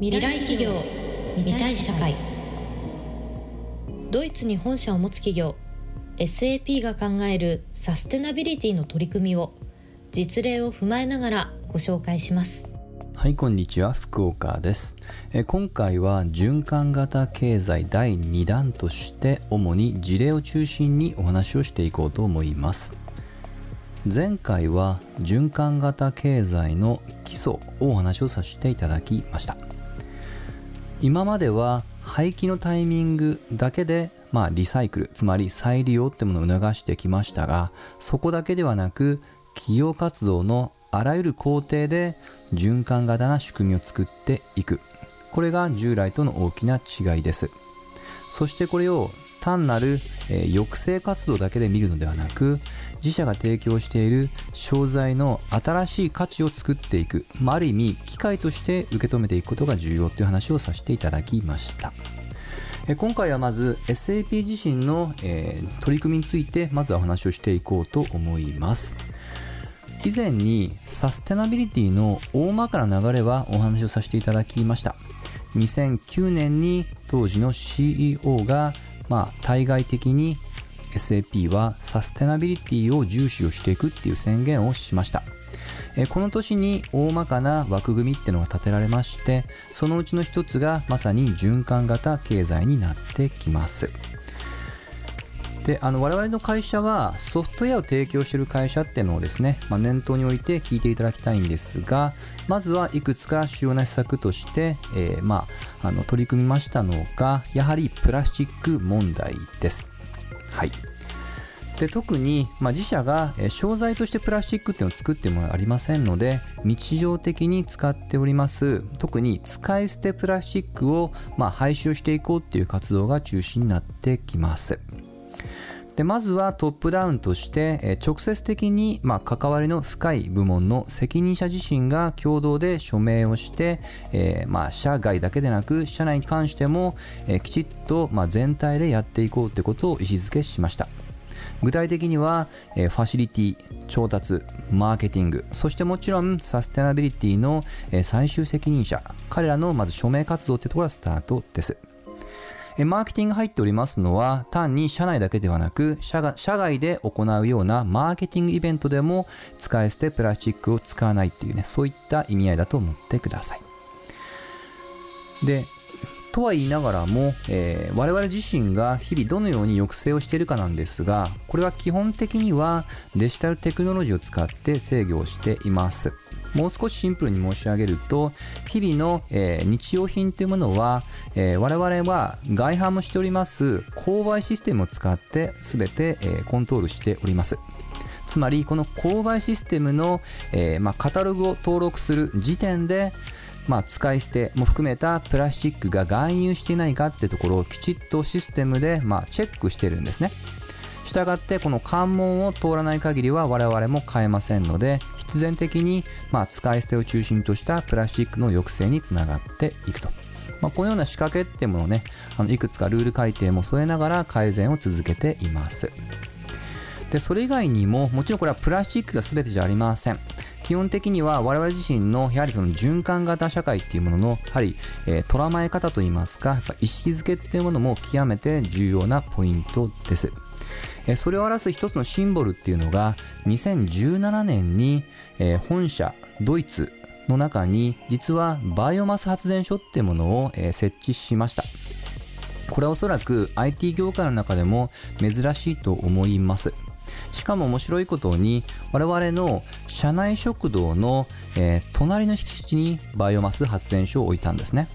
未来企業未来社会。ドイツに本社を持つ企業 SAP が考えるサステナビリティの取り組みを実例を踏まえながらご紹介します。はいこんにちは福岡です。え今回は循環型経済第2弾として主に事例を中心にお話をしていこうと思います。前回は循環型経済の基礎をお話をさせていただきました。今までは廃棄のタイミングだけでまあ、リサイクル、つまり再利用ってものを促してきましたが、そこだけではなく、企業活動のあらゆる工程で循環型な仕組みを作っていく。これが従来との大きな違いです。そしてこれを単なる、え、抑制活動だけで見るのではなく、自社が提供している商材の新しい価値を作っていく、まあ、ある意味機械として受け止めていくことが重要という話をさせていただきました。今回はまず SAP 自身の、え、取り組みについてまずはお話をしていこうと思います以前にサステナビリティの大まかな流れはお話をさせていただきました2009年に当時の CEO が、まあ、対外的に SAP はサステナビリティを重視をしていくっていう宣言をしました。えこの年に大まかな枠組みってのが立てられましてそのうちの一つがまさに循環型経済になってきます。であの我々の会社はソフトウェアを提供している会社っていうのをですね、まあ、念頭に置いて聞いていただきたいんですがまずはいくつか主要な施策として、えー、まあ、あの取り組みましたのがやはりプラスチック問題です。はい。で特に、まあ、自社が商材としてプラスチックっていうのを作ってもありませんので日常的に使っております特に使い捨てプラスチックを、まあ、廃止をしていこうっていう活動が中心になってきます。でまずはトップダウンとしてえ直接的にまあ関わりの深い部門の責任者自身が共同で署名をして、えー、まあ社外だけでなく社内に関しても、え、きちっとまあ全体でやっていこうということを意思づけしました具体的には、えファシリティ、調達、マーケティング、そしてもちろんサステナビリティの、え最終責任者、彼らのまず署名活動ってところがスタートです。マーケティング入っておりますのは単に社内だけではなく社外で行うようなマーケティングイベントでも使い捨てプラスチックを使わないっていうねそういった意味合いだと思ってください。でとは言いながらも、えー、我々自身が日々どのように抑制をしているかなんですがこれは基本的にはデジタルテクノロジーを使って制御をしています。もう少しシンプルに申し上げると日々の、えー、日用品というものは、えー、我々は外販もしております購買システムを使って全て、えー、コントロールしておりますつまりこの購買システムの、えまあ、カタログを登録する時点でまあ、使い捨ても含めたプラスチックが含有していないかってところをきちっとシステムで、まあ、チェックしてるんですね。したがってこの関門を通らない限りは我々も買えませんので必然的にまあ使い捨てを中心としたプラスチックの抑制につながっていくと。まあ、このような仕掛けってものをねあのいくつかルール改定も添えながら改善を続けています。でそれ以外にももちろんこれはプラスチックが全てじゃありません。基本的には我々自身のやはりその循環型社会っていうもののやはり、えー、捉まえ方といいますか意識づけっていうものも極めて重要なポイントです。えそれを表す一つのシンボルっていうのが2017年に、え、本社ドイツの中に実はバイオマス発電所っていうものを、え、設置しました。これはおそらく IT 業界の中でも珍しいと思います。しかも面白いことに我々の社内食堂の、えー、隣の敷地にバイオマス発電所を置いたんですね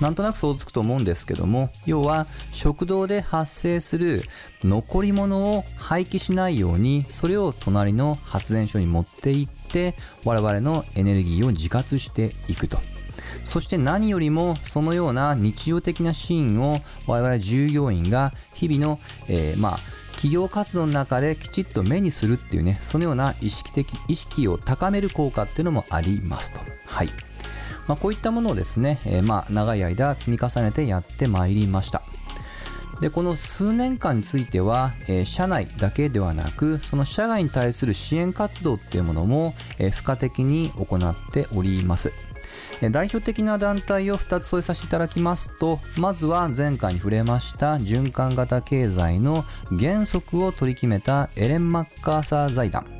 なんとなく想像つくと思うんですけども要は食堂で発生する残り物を廃棄しないようにそれを隣の発電所に持っていって我々のエネルギーを自活していくと。そして何よりもそのような日常的なシーンを我々従業員が日々の、えー、まあ企業活動の中できちっと目にするっていうねそのような意識的意識を高める効果っていうのもありますと。はい。まあ、こういったものをですね、えー、まあ長い間積み重ねてやってまいりました。でこの数年間については、えー、社内だけではなくその社外に対する支援活動っていうものも、えー、付加的に行っております。代表的な団体を2つ添えさせていただきますとまずは前回に触れました循環型経済の原則を取り決めたエレン・マッカーサー財団。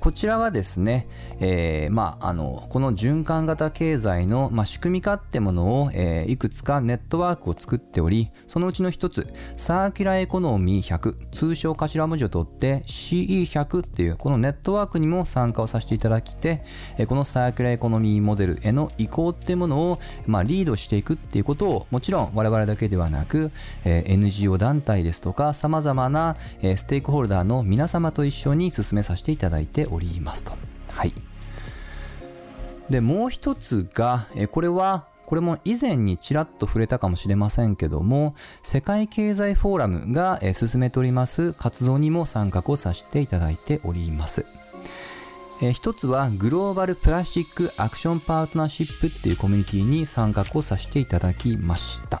こちらがですねえー、まあ、あのこの循環型経済の、まあ、仕組み化ってものを、えー、いくつかネットワークを作っておりそのうちの一つサーキュラーエコノミー100通称頭文字を取って CE100 っていうこのネットワークにも参加をさせていただきて、え、このサーキュラーエコノミーモデルへの移行ってものを、まあ、リードしていくっていうことをもちろん我々だけではなく、え NGO 団体ですとかさまざまな、えステークホルダーの皆様と一緒に進めさせていただいてておりますと。はい。でもう一つが、えこれはこれも以前にちらっと触れたかもしれませんけども世界経済フォーラムが進めております活動にも参画をさせていただいておりますえ一つはグローバルプラスチックアクションパートナーシップっていうコミュニティに参画をさせていただきました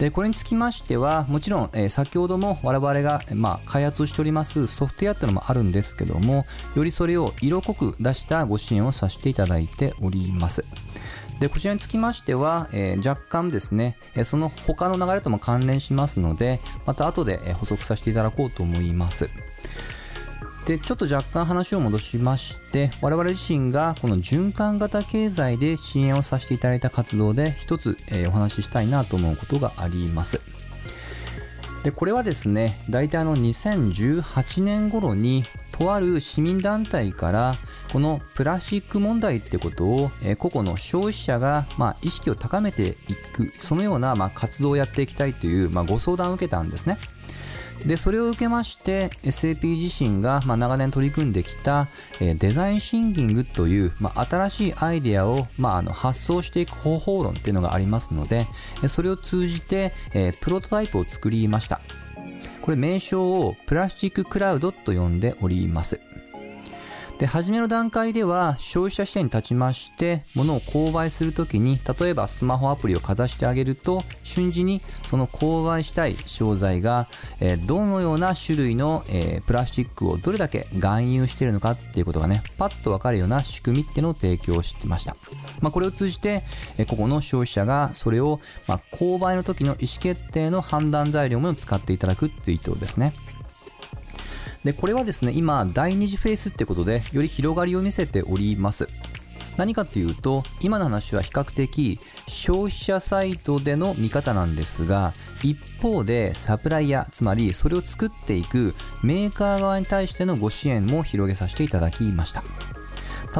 でこれにつきましてはもちろん、えー、先ほども我々が、まあ、開発をしておりますソフトウェアっていうのもあるんですけどもよりそれを色濃く出したご支援をさせていただいております。でこちらにつきましては、えー、若干ですね、えその他の流れとも関連しますのでまた後で補足させていただこうと思います。でちょっと若干話を戻しまして我々自身がこの循環型経済で支援をさせていただいた活動で一つ、えー、お話ししたいなと思うことがありますでこれはですね大体あの2018年頃にとある市民団体からこのプラスチック問題ってことを、えー、個々の消費者が、まあ、意識を高めていくそのような、まあ、活動をやっていきたいという、まあ、ご相談を受けたんですね。でそれを受けまして SAP 自身が、まあ、長年取り組んできた、えー、デザインシンキングという、まあ、新しいアイデアを、まあ、あの発想していく方法論っていうのがありますのでそれを通じて、えー、プロトタイプを作りました。これ名称をプラスチッククラウドと呼んでおります。で初めの段階では消費者視点に立ちまして物を購買するときに例えばスマホアプリをかざしてあげると瞬時にその購買したい商材が、え、どのような種類の、え、プラスチックをどれだけ含有しているのかっていうことがねパッとわかるような仕組みっていうのを提供してました、まあ、これを通じて、えー、ここの消費者がそれを、ま、購買の時の意思決定の判断材料も使っていただくっていう意図ですね。でこれはですね今第2次フェースってことでより広がりを見せております。何かというと今の話は比較的消費者サイトでの見方なんですが一方でサプライヤーつまりそれを作っていくメーカー側に対してのご支援も広げさせていただきました。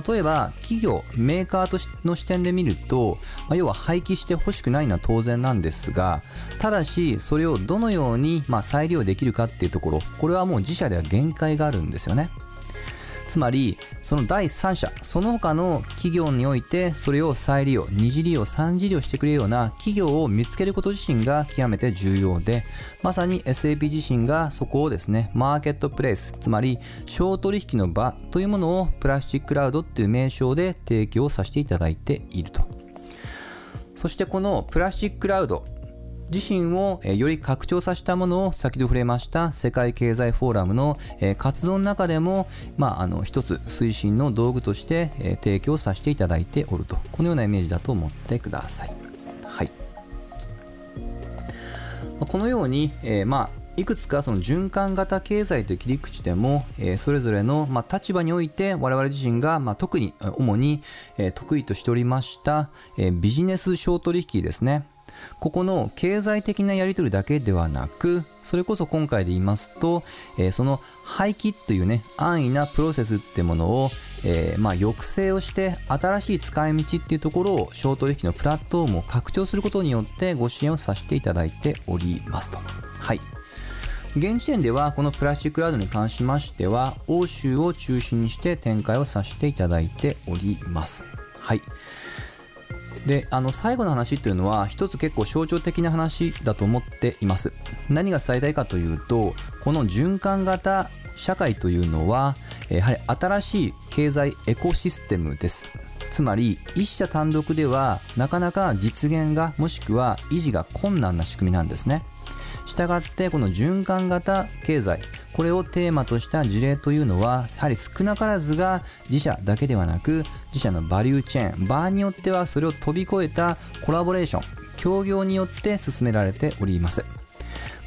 例えば企業メーカーとの視点で見ると、まあ、要は廃棄してほしくないのは当然なんですがただしそれをどのようにま再利用できるかっていうところこれはもう自社では限界があるんですよね。つまりその第三者その他の企業においてそれを再利用二次利用三次利用してくれるような企業を見つけること自身が極めて重要でまさに SAP 自身がそこをですねマーケットプレイスつまり小取引の場というものをプラスチッククラウドっていう名称で提供させていただいていると。そしてこのプラスチッククラウド自身をより拡張させたものを先ほど触れました世界経済フォーラムの活動の中でも、まあ、あの一つ推進の道具として提供させていただいておると。このようなイメージだと思ってください。はい、このように、えー、まあいくつかその循環型経済という切り口でも、え、それぞれの、ま、立場において我々自身が、ま、特に主に、え、得意としておりました、え、ビジネス小取引ですね。ここの経済的なやり取りだけではなくそれこそ今回で言いますと、えー、その廃棄というね安易なプロセスってものを、えー、まあ、抑制をして新しい使い道っていうところを小取引のプラットフォームを拡張することによってご支援をさせていただいておりますと。はい現時点ではこのプラスチックラードに関しましては欧州を中心にして展開をさせていただいております。はい。であの最後の話というのは一つ結構象徴的な話だと思っています。何が伝えたいかというとこの循環型社会というのはやはり新しい経済エコシステムです。つまり一社単独ではなかなか実現がもしくは維持が困難な仕組みなんですね。したがってこの循環型経済これをテーマとした事例というのはやはり少なからずが自社だけではなく自社のバリューチェーン場合によってはそれを飛び越えたコラボレーション協業によって進められております。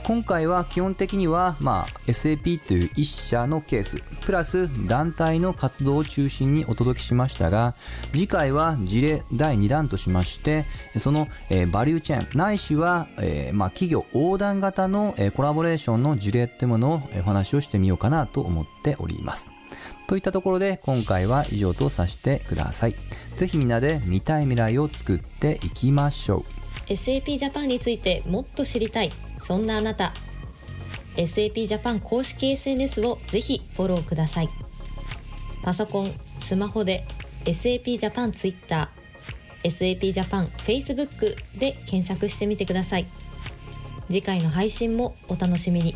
今回は基本的には、まあ、SAP という一社のケースプラス団体の活動を中心にお届けしましたが次回は事例第2弾としましてその、えー、バリューチェーンないしは、えー、まあ、企業横断型の、えー、コラボレーションの事例ってものを、お話をしてみようかなと思っております。といったところで今回は以上とさせてください。是非みんなで見たい未来を作っていきましょう。SAP ジャパンについてもっと知りたい。そんなあなた SAP ジャパン公式 SNS をぜひフォローください。パソコンスマホで SAP ジャパン Twitter SAP ジャパン Facebook で検索してみてください。次回の配信もお楽しみに。